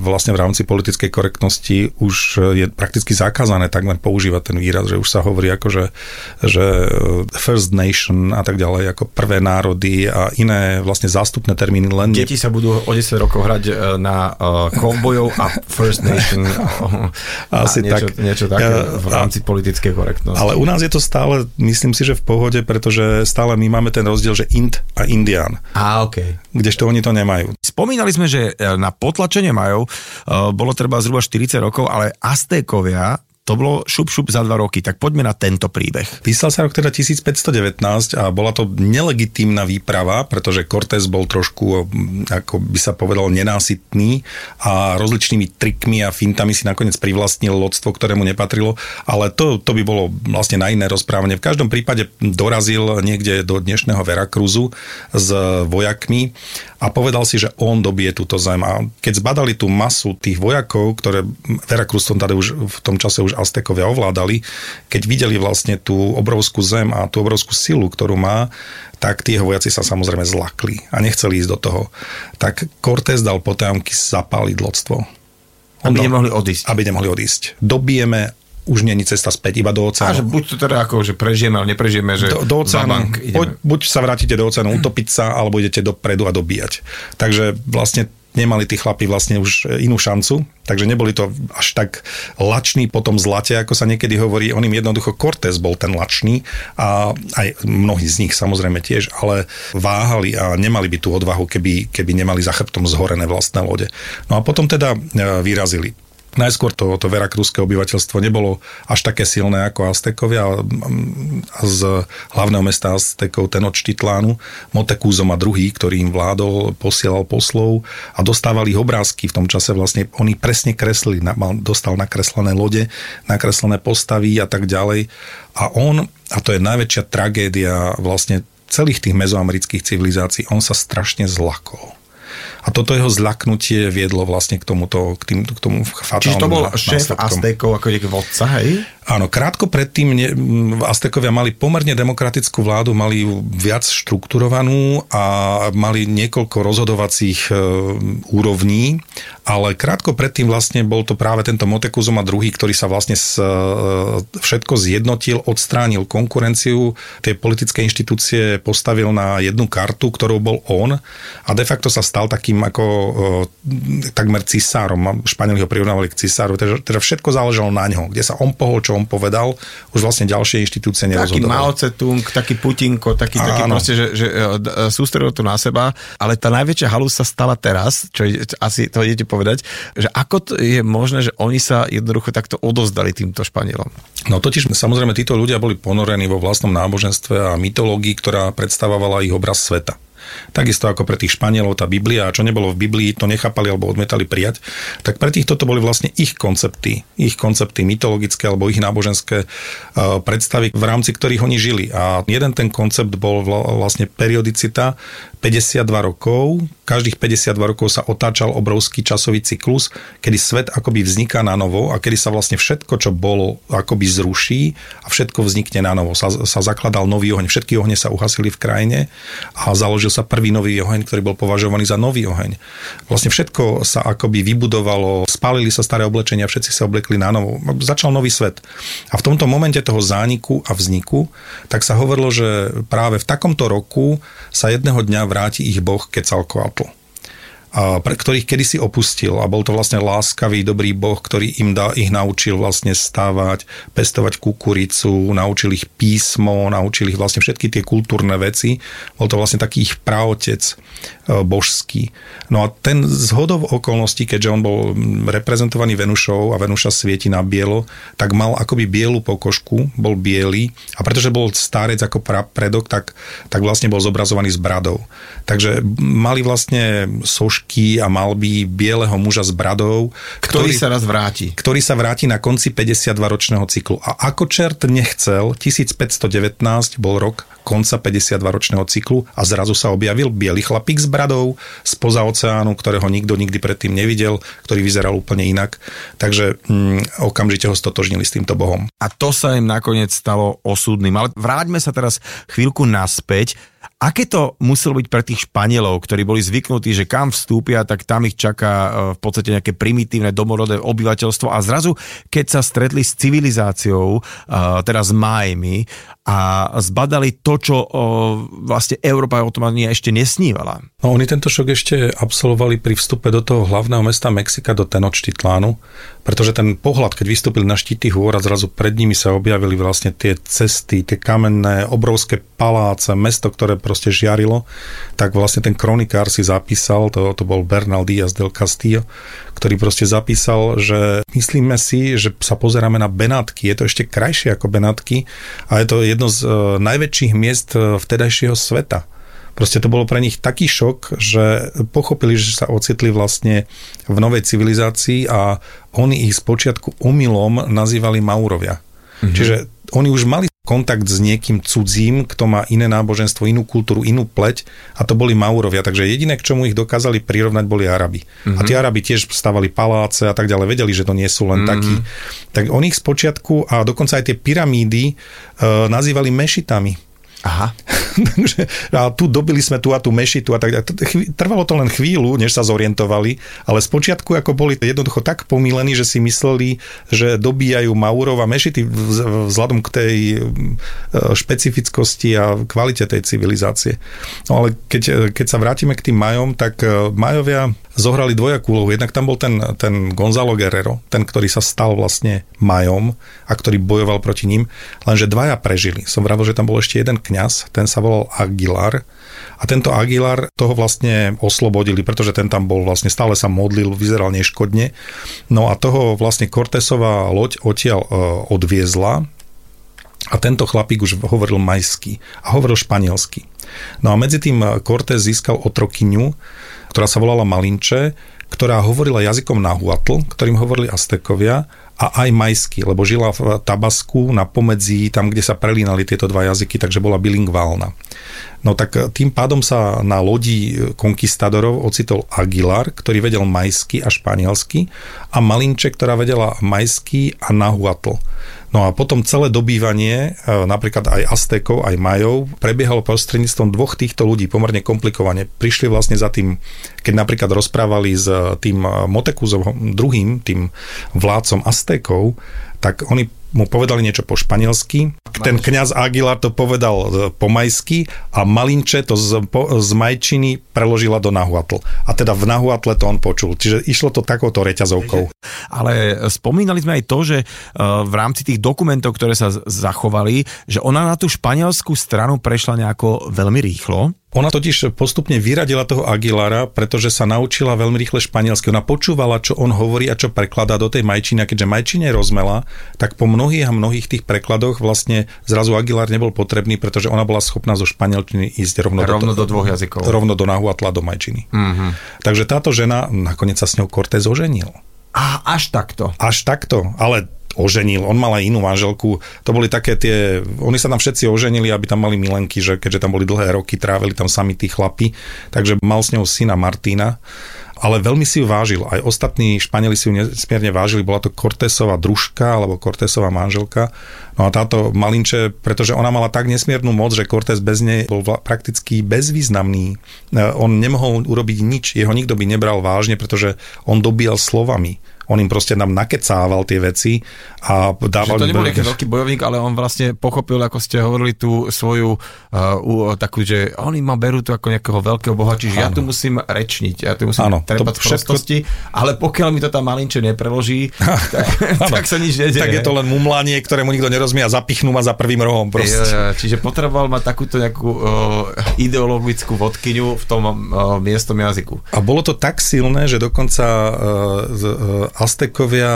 vlastne v rámci politickej korektnosti už je prakticky zakázané takmer používať ten výraz, že už sa hovorí ako, že, že First Nation a tak ďalej, ako prvé národy a iné vlastne zástupné termíny len... Deti sa budú o 10 rokov hrať e, na kovbojov a First Nation Asi a niečo, tak. niečo také v rámci a, politickej korektnosti. Ale u nás je to stále, myslím si, že v pohode, pretože stále my máme ten rozdiel, že Int a Indian. A OK. Kdežto oni to nemajú. Spomínali sme, že e, na potlačenie majov e, bolo treba zhruba 40 rokov, ale Aztékovia to bolo šup šup za dva roky. Tak poďme na tento príbeh. Písal sa rok teda 1519 a bola to nelegitímna výprava, pretože Cortés bol trošku, ako by sa povedalo, nenásytný a rozličnými trikmi a fintami si nakoniec privlastnil lodstvo, ktorému nepatrilo, ale to, to by bolo vlastne na iné rozprávanie. V každom prípade dorazil niekde do dnešného Veracruzu s vojakmi a povedal si, že on dobije túto zem. A keď zbadali tú masu tých vojakov, ktoré Veracruz tam už v tom čase už Aztekovia ovládali, keď videli vlastne tú obrovskú zem a tú obrovskú silu, ktorú má, tak tí jeho vojaci sa samozrejme zlakli a nechceli ísť do toho. Tak Cortés dal potajomky zapáliť lodstvo. Aby dal, nemohli odísť. Aby nemohli odísť. Dobijeme už není cesta späť, iba do oceánu. A že buď to teda ako, že prežijeme, ale neprežijeme, že do, do oceánu, bank buď sa vrátite do oceánu utopiť sa, alebo idete dopredu a dobíjať. Takže vlastne nemali tí chlapi vlastne už inú šancu, takže neboli to až tak lační po tom zlate, ako sa niekedy hovorí. On im jednoducho Cortés bol ten lačný a aj mnohí z nich samozrejme tiež, ale váhali a nemali by tú odvahu, keby, keby nemali za chrbtom zhorené vlastné lode. No a potom teda e, vyrazili. Najskôr to, to verakruské obyvateľstvo nebolo až také silné ako Aztekovia a z hlavného mesta Aztekov Tenochtitlánu Motekúzom a druhý, ktorý im vládol, posielal poslov a dostávali obrázky v tom čase vlastne, oni presne kreslili, dostal nakreslené lode, nakreslené postavy a tak ďalej. A on, a to je najväčšia tragédia vlastne celých tých mezoamerických civilizácií, on sa strašne zlakol a toto jeho zlaknutie viedlo vlastne k tomuto, k, tým, k tomu fatálnemu Čiže to bol šéf Aztékov ako vodca, hej? Áno, krátko predtým ne, Aztekovia mali pomerne demokratickú vládu, mali ju viac štrukturovanú a mali niekoľko rozhodovacích e, úrovní, ale krátko predtým vlastne bol to práve tento Motekuzuma druhý, ktorý sa vlastne s, e, všetko zjednotil, odstránil konkurenciu, tie politické inštitúcie postavil na jednu kartu, ktorou bol on a de facto sa stal takým ako e, takmer cisárom. Španieli ho prirovnávali k cisáru, teda, teda všetko záležalo na ňo, kde sa on pohol, čo on povedal, už vlastne ďalšie inštitúcie nerozhodovali. Taký Mao Tse-tung, taký Putinko, taký, taký proste, že, že e, e, sústredil to na seba, ale tá najväčšia halus sa stala teraz, čo asi to idete povedať, že ako to je možné, že oni sa jednoducho takto odozdali týmto Španielom? No totiž samozrejme títo ľudia boli ponorení vo vlastnom náboženstve a mytológii, ktorá predstavovala ich obraz sveta. Takisto ako pre tých Španielov tá Biblia, čo nebolo v Biblii, to nechápali alebo odmetali prijať, tak pre týchto to boli vlastne ich koncepty, ich koncepty mytologické alebo ich náboženské uh, predstavy, v rámci ktorých oni žili. A jeden ten koncept bol vlastne periodicita 52 rokov, každých 52 rokov sa otáčal obrovský časový cyklus, kedy svet akoby vzniká na novo a kedy sa vlastne všetko, čo bolo, akoby zruší a všetko vznikne na novo. Sa, sa zakladal nový oheň, všetky ohne sa uhasili v krajine a založil sa prvý nový oheň, ktorý bol považovaný za nový oheň. Vlastne všetko sa akoby vybudovalo, spálili sa staré oblečenia, všetci sa oblekli na novo. Začal nový svet. A v tomto momente toho zániku a vzniku, tak sa hovorilo, že práve v takomto roku sa jedného dňa vráti ich boh Quetzalcoatl a pre ktorých kedysi opustil a bol to vlastne láskavý, dobrý boh, ktorý im da, ich naučil vlastne stávať, pestovať kukuricu, naučil ich písmo, naučil ich vlastne všetky tie kultúrne veci. Bol to vlastne taký ich praotec e, božský. No a ten zhodov okolností, keďže on bol reprezentovaný Venušou a Venuša svieti na bielo, tak mal akoby bielu pokožku, bol biely a pretože bol starec ako predok, tak, tak vlastne bol zobrazovaný s bradou. Takže mali vlastne soš knižky a malby bieleho muža s bradou. Ktorý, ktorý sa raz vráti. Ktorý sa vráti na konci 52-ročného cyklu. A ako čert nechcel, 1519 bol rok konca 52-ročného cyklu a zrazu sa objavil biely chlapík s bradou spoza oceánu, ktorého nikto nikdy predtým nevidel, ktorý vyzeral úplne inak. Takže mm, okamžite ho stotožnili s týmto bohom. A to sa im nakoniec stalo osudným. Ale vráťme sa teraz chvíľku naspäť Aké to muselo byť pre tých Španielov, ktorí boli zvyknutí, že kam vstúpia, tak tam ich čaká e, v podstate nejaké primitívne domorodé obyvateľstvo. A zrazu, keď sa stretli s civilizáciou, e, teda s Májmi a zbadali to, čo vlastne Európa otomania ešte nesnívala. No oni tento šok ešte absolvovali pri vstupe do toho hlavného mesta Mexika, do Tenochtitlánu, pretože ten pohľad, keď vystúpili na štíty hôr a zrazu pred nimi sa objavili vlastne tie cesty, tie kamenné, obrovské paláce, mesto, ktoré proste žiarilo, tak vlastne ten kronikár si zapísal, to, to bol Bernal Díaz del Castillo, ktorý proste zapísal, že myslíme si, že sa pozeráme na Benátky, je to ešte krajšie ako Benátky a je to jedno z uh, najväčších miest uh, vtedajšieho sveta. Proste to bolo pre nich taký šok, že pochopili, že sa ocitli vlastne v novej civilizácii a oni ich spočiatku omylom nazývali Maurovia. Mm-hmm. Čiže oni už mali kontakt s niekým cudzím, kto má iné náboženstvo, inú kultúru, inú pleť a to boli Maurovia. Takže jediné, k čomu ich dokázali prirovnať, boli Arabi. Mm-hmm. A tí Arabi tiež stavali paláce a tak ďalej, vedeli, že to nie sú len mm-hmm. takí. Tak oni ich spočiatku a dokonca aj tie pyramídy e, nazývali mešitami. Aha. Takže a tu dobili sme tu a tú mešitu a tak. Trvalo to len chvíľu, než sa zorientovali, ale spočiatku ako boli jednoducho tak pomílení, že si mysleli, že dobíjajú Maurov a mešity vzhľadom k tej e, špecifickosti a kvalite tej civilizácie. No ale keď, keď sa vrátime k tým Majom, tak e, Majovia zohrali dvojakú úlohu. Jednak tam bol ten, ten Gonzalo Guerrero, ten, ktorý sa stal vlastne majom a ktorý bojoval proti ním, lenže dvaja prežili. Som vravil, že tam bol ešte jeden kňaz, ten sa volal Aguilar a tento Aguilar toho vlastne oslobodili, pretože ten tam bol vlastne stále sa modlil, vyzeral neškodne. No a toho vlastne Cortesová loď odtiaľ e, odviezla a tento chlapík už hovoril majsky a hovoril španielsky. No a medzi tým Cortés získal otrokyňu, ktorá sa volala Malinče, ktorá hovorila jazykom nahuatl, ktorým hovorili Aztekovia a aj majsky, lebo žila v Tabasku na pomedzi, tam, kde sa prelínali tieto dva jazyky, takže bola bilingválna. No tak tým pádom sa na lodi konkistadorov ocitol Aguilar, ktorý vedel majsky a španielsky a Malinče, ktorá vedela majsky a nahuatl. No a potom celé dobývanie, e, napríklad aj Aztékov, aj Majov, prebiehalo prostredníctvom dvoch týchto ľudí pomerne komplikovane. Prišli vlastne za tým, keď napríklad rozprávali s tým Motekúzom druhým, tým vládcom Aztékov, tak oni mu povedali niečo po španielsky, ten kňaz Aguilar to povedal e, po majsky a Malinče to z, po, z majčiny preložila do Nahuatl. A teda v Nahuatle to on počul. Čiže išlo to takouto reťazovkou. Ale spomínali sme aj to, že e, v rámci tých dokumentov, ktoré sa zachovali, že ona na tú španielskú stranu prešla nejako veľmi rýchlo. Ona totiž postupne vyradila toho Aguilara, pretože sa naučila veľmi rýchle španielsky. Ona počúvala, čo on hovorí a čo prekladá do tej majčiny. A keďže majčine rozmela, tak po mnohých a mnohých tých prekladoch vlastne zrazu Aguilar nebol potrebný, pretože ona bola schopná zo španielčiny ísť rovno, rovno do, do dvoch jazykov. Rovno do Nahuatla, do majčiny. Mm-hmm. Takže táto žena, nakoniec sa s ňou Cortés oženil. A až takto. Až takto, ale oženil, on mal aj inú manželku. To boli také tie, oni sa tam všetci oženili, aby tam mali milenky, že keďže tam boli dlhé roky, trávili tam sami tí chlapi, takže mal s ňou syna Martina ale veľmi si ju vážil. Aj ostatní Španieli si ju nesmierne vážili. Bola to Cortésová družka alebo Cortésová manželka. No a táto Malinče, pretože ona mala tak nesmiernu moc, že Cortés bez nej bol prakticky bezvýznamný. E, on nemohol urobiť nič. Jeho nikto by nebral vážne, pretože on dobíjal slovami on im proste nám nakecával tie veci a dával... Že to nebol nejaký veľký bojovník, ale on vlastne pochopil, ako ste hovorili, tú svoju uh, takú, že oni ma berú tu ako nejakého veľkého boha, čiže ano. ja tu musím rečniť, ja tu musím ano, trepať prostosti, ale pokiaľ mi to tam malinče nepreloží, tak, tak sa nič nedieje. Tak je to len mumlanie, ktorému nikto nerozumie a zapichnú ma za prvým rohom proste. Je, čiže potreboval mať takúto nejakú uh, ideologickú vodkyňu v tom uh, miestom jazyku. A bolo to tak silné, že dokonca uh, Aztekovia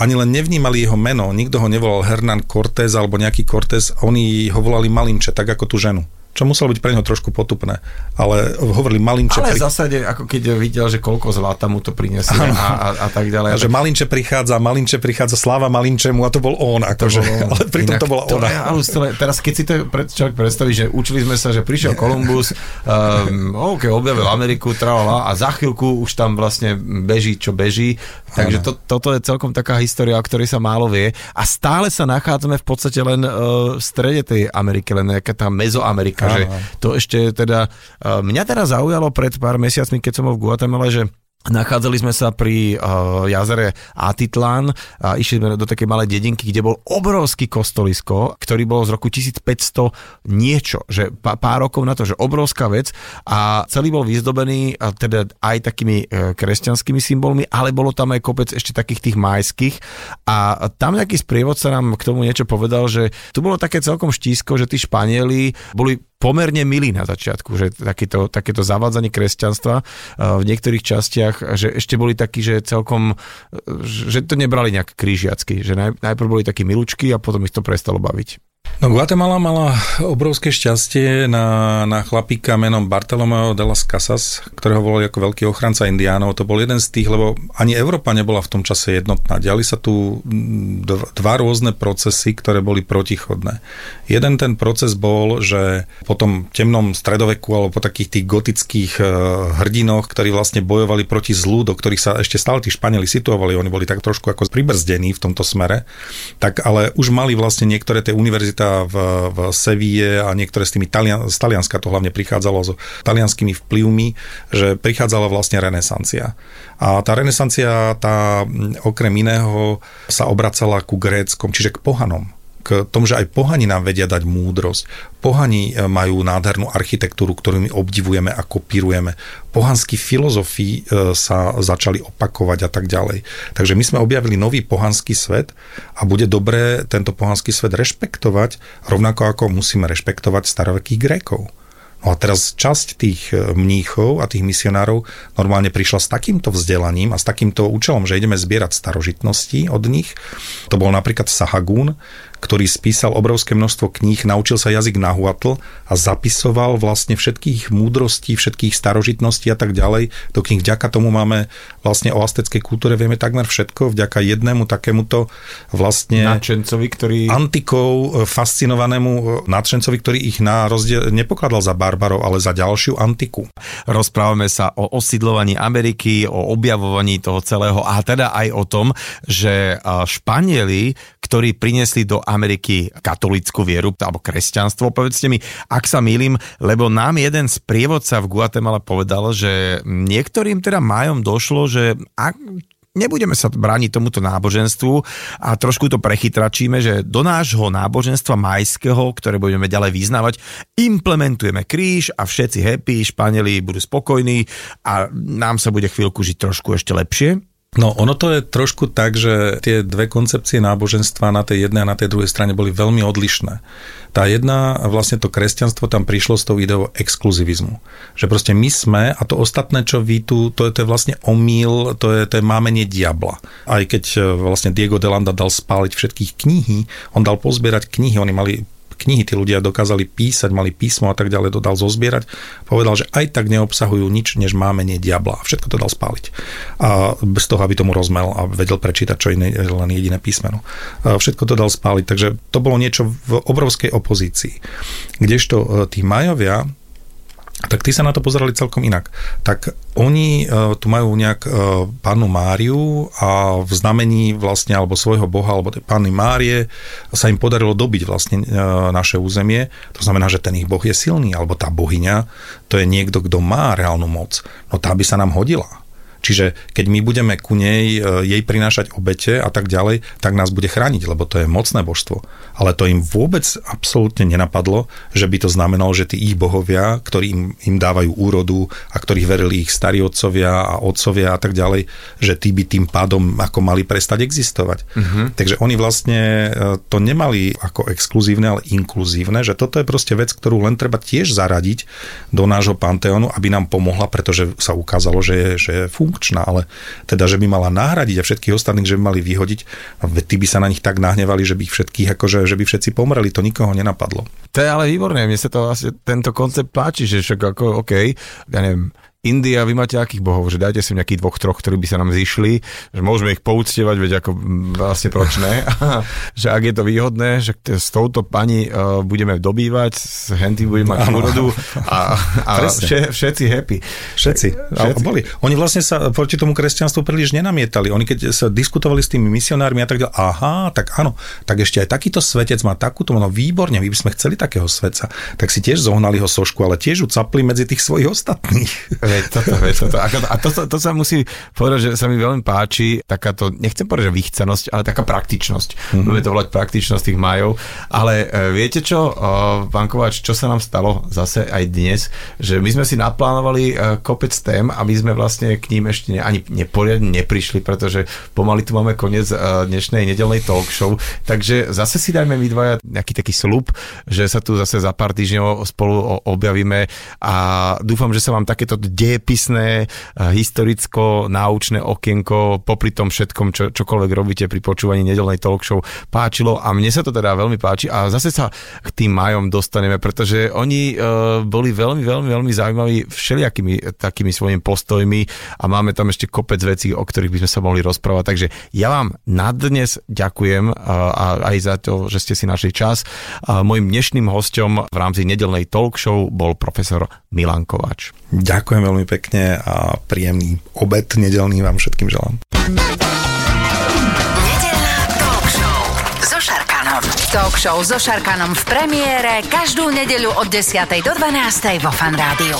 ani len nevnímali jeho meno, nikto ho nevolal Hernán Cortés alebo nejaký Cortés, oni ho volali Malinče, tak ako tú ženu čo muselo byť pre neho trošku potupné. Ale hovorili Malinče... Ale v zásade, ako keď videl, že koľko zlata mu to prinesie a, a, a tak ďalej. A že Malinče prichádza, Malinče prichádza, sláva Malinčemu a to bol on. Akože. Ale pritom to bola to ona. Je, teraz keď si to človek predstaví, že učili sme sa, že prišiel Kolumbus, um, OK, objavil Ameriku, trvala a za chvíľku už tam vlastne beží, čo beží. Takže to, toto je celkom taká história, o ktorej sa málo vie. A stále sa nachádzame v podstate len uh, v strede tej Ameriky, len nejaká tá mezoamerika Takže to ešte teda... Mňa teda zaujalo pred pár mesiacmi, keď som bol v Guatemala, že Nachádzali sme sa pri uh, jazere Atitlán a išli sme do takej malej dedinky, kde bol obrovský kostolisko, ktorý bol z roku 1500 niečo, že pá, pár rokov na to, že obrovská vec a celý bol vyzdobený uh, teda aj takými uh, kresťanskými symbolmi, ale bolo tam aj kopec ešte takých tých majských a tam nejaký sprievodca nám k tomu niečo povedal, že tu bolo také celkom štísko, že tí Španieli boli pomerne milí na začiatku, že takéto, takéto zavádzanie kresťanstva v niektorých častiach, že ešte boli takí, že celkom, že to nebrali nejak krížiacky, že najprv boli takí milučky a potom ich to prestalo baviť. No Guatemala mala obrovské šťastie na, na chlapíka menom Bartolomeo de las Casas, ktorého volali ako veľký ochranca indiánov. To bol jeden z tých, lebo ani Európa nebola v tom čase jednotná. Diali sa tu dva rôzne procesy, ktoré boli protichodné. Jeden ten proces bol, že po tom temnom stredoveku alebo po takých tých gotických e, hrdinoch, ktorí vlastne bojovali proti zlu, do ktorých sa ešte stále tí Španieli situovali, oni boli tak trošku ako pribrzdení v tomto smere, tak ale už mali vlastne niektoré tie univerzity univerzita v, v Seville a niektoré z tými Talian, z Talianska to hlavne prichádzalo so talianskými vplyvmi, že prichádzala vlastne renesancia. A tá renesancia, tá okrem iného sa obracala ku gréckom, čiže k pohanom k tomu, že aj pohani nám vedia dať múdrosť. Pohani e, majú nádhernú architektúru, ktorú my obdivujeme a kopírujeme. Pohanskí filozofii e, sa začali opakovať a tak ďalej. Takže my sme objavili nový pohanský svet a bude dobré tento pohanský svet rešpektovať, rovnako ako musíme rešpektovať starovekých Grékov. No a teraz časť tých e, mníchov a tých misionárov normálne prišla s takýmto vzdelaním a s takýmto účelom, že ideme zbierať starožitnosti od nich. To bol napríklad Sahagún, ktorý spísal obrovské množstvo kníh, naučil sa jazyk nahuatl a zapisoval vlastne všetkých múdrostí, všetkých starožitností a tak ďalej. Do kníh vďaka tomu máme vlastne o asteckej kultúre vieme takmer všetko, vďaka jednému takémuto vlastne nadšencovi, ktorý... antikou e, fascinovanému e, nadšencovi, ktorý ich na rozdiel nepokladal za barbarov, ale za ďalšiu antiku. Rozprávame sa o osidlovaní Ameriky, o objavovaní toho celého a teda aj o tom, že Španieli, ktorí priniesli do Ameriky katolickú vieru alebo kresťanstvo. Povedzte mi, ak sa milím, lebo nám jeden z prievodca v Guatemala povedal, že niektorým teda majom došlo, že ak, nebudeme sa brániť tomuto náboženstvu a trošku to prechytračíme, že do nášho náboženstva majského, ktoré budeme ďalej vyznávať, implementujeme kríž a všetci happy, Španieli budú spokojní a nám sa bude chvíľku žiť trošku ešte lepšie. No ono to je trošku tak, že tie dve koncepcie náboženstva na tej jednej a na tej druhej strane boli veľmi odlišné. Tá jedna, vlastne to kresťanstvo tam prišlo s tou ideou exkluzivizmu. Že proste my sme a to ostatné, čo vy tu, to je, to je vlastne omýl, to je, to je mámenie diabla. Aj keď e, vlastne Diego de Landa dal spáliť všetkých knihy, on dal pozbierať knihy, oni mali knihy tí ľudia dokázali písať, mali písmo a tak ďalej, to dal zozbierať. Povedal, že aj tak neobsahujú nič, než máme nie diabla. Všetko to dal spáliť. A bez toho, aby tomu rozmel a vedel prečítať, čo iné, len jediné písmeno. A všetko to dal spáliť. Takže to bolo niečo v obrovskej opozícii. Kdežto e, tí majovia, tak tí sa na to pozerali celkom inak. Tak oni uh, tu majú nejak uh, pannu Máriu a v znamení vlastne alebo svojho boha, alebo panny Márie sa im podarilo dobiť vlastne uh, naše územie. To znamená, že ten ich boh je silný, alebo tá bohyňa, to je niekto, kto má reálnu moc. No tá by sa nám hodila Čiže keď my budeme ku nej, e, jej prinášať obete a tak ďalej, tak nás bude chrániť, lebo to je mocné božstvo. Ale to im vôbec absolútne nenapadlo, že by to znamenalo, že tí ich bohovia, ktorí im, im dávajú úrodu a ktorých verili ich starí otcovia a otcovia a tak ďalej, že tí by tým pádom ako mali prestať existovať. Uh-huh. Takže oni vlastne e, to nemali ako exkluzívne, ale inkluzívne, že toto je proste vec, ktorú len treba tiež zaradiť do nášho panteónu, aby nám pomohla, pretože sa ukázalo, že je, že je funguje funkčná, ale teda, že by mala nahradiť a všetkých ostatných, že by mali vyhodiť, no, tí by sa na nich tak nahnevali, že by ich všetkých, akože, že by všetci pomreli, to nikoho nenapadlo. To je ale výborné, mne sa to asi, tento koncept páči, že však ako, OK, ja neviem, India, vy máte akých bohov? Že dajte si nejakých dvoch, troch, ktorí by sa nám zišli, že môžeme ich poúctievať, veď ako vlastne proč ne? že ak je to výhodné, že s touto pani uh, budeme dobývať, s Henty budeme mať úrodu a, a vše, všetci happy. Všetci. všetci. boli. Oni vlastne sa proti tomu kresťanstvu príliš nenamietali. Oni keď sa diskutovali s tými misionármi a tak ďalej, aha, tak áno, tak ešte aj takýto svetec má takúto, no výborne, my by sme chceli takého svetca. Tak si tiež zohnali ho sošku, ale tiež ju capli medzi tých svojich ostatných. Veď, toto, veď, toto. A, a to, to, to sa musí povedať, že sa mi veľmi páči takáto, nechcem povedať, že vychcenosť, ale taká praktičnosť. Mm-hmm. Budeme to volať praktičnosť tých majov. Ale e, viete čo, pán Kováč, čo sa nám stalo zase aj dnes, že my sme si naplánovali e, kopec tém, aby sme vlastne k ním ešte ne, ani neporiadne neprišli, pretože pomaly tu máme koniec e, dnešnej nedelnej talk show. Takže zase si dajme my dvaja nejaký taký slub, že sa tu zase za pár týždňov spolu objavíme a dúfam, že sa vám takéto dejepisné, historicko-náučné okienko popri tom všetkom, čo, čokoľvek robíte pri počúvaní nedelnej talk show páčilo a mne sa to teda veľmi páči a zase sa k tým majom dostaneme, pretože oni uh, boli veľmi, veľmi, veľmi zaujímaví všelijakými takými svojimi postojmi a máme tam ešte kopec vecí, o ktorých by sme sa mohli rozprávať. Takže ja vám na dnes ďakujem a aj za to, že ste si našli čas. Mojim dnešným hostom v rámci nedelnej talk show bol profesor Milan Kovač. Ďakujem veľmi pekne a príjemný obed nedelný vám všetkým želám. Talk show so Šarkanom v premiére každú nedeľu od 10. do 12. vo Fan Rádiu.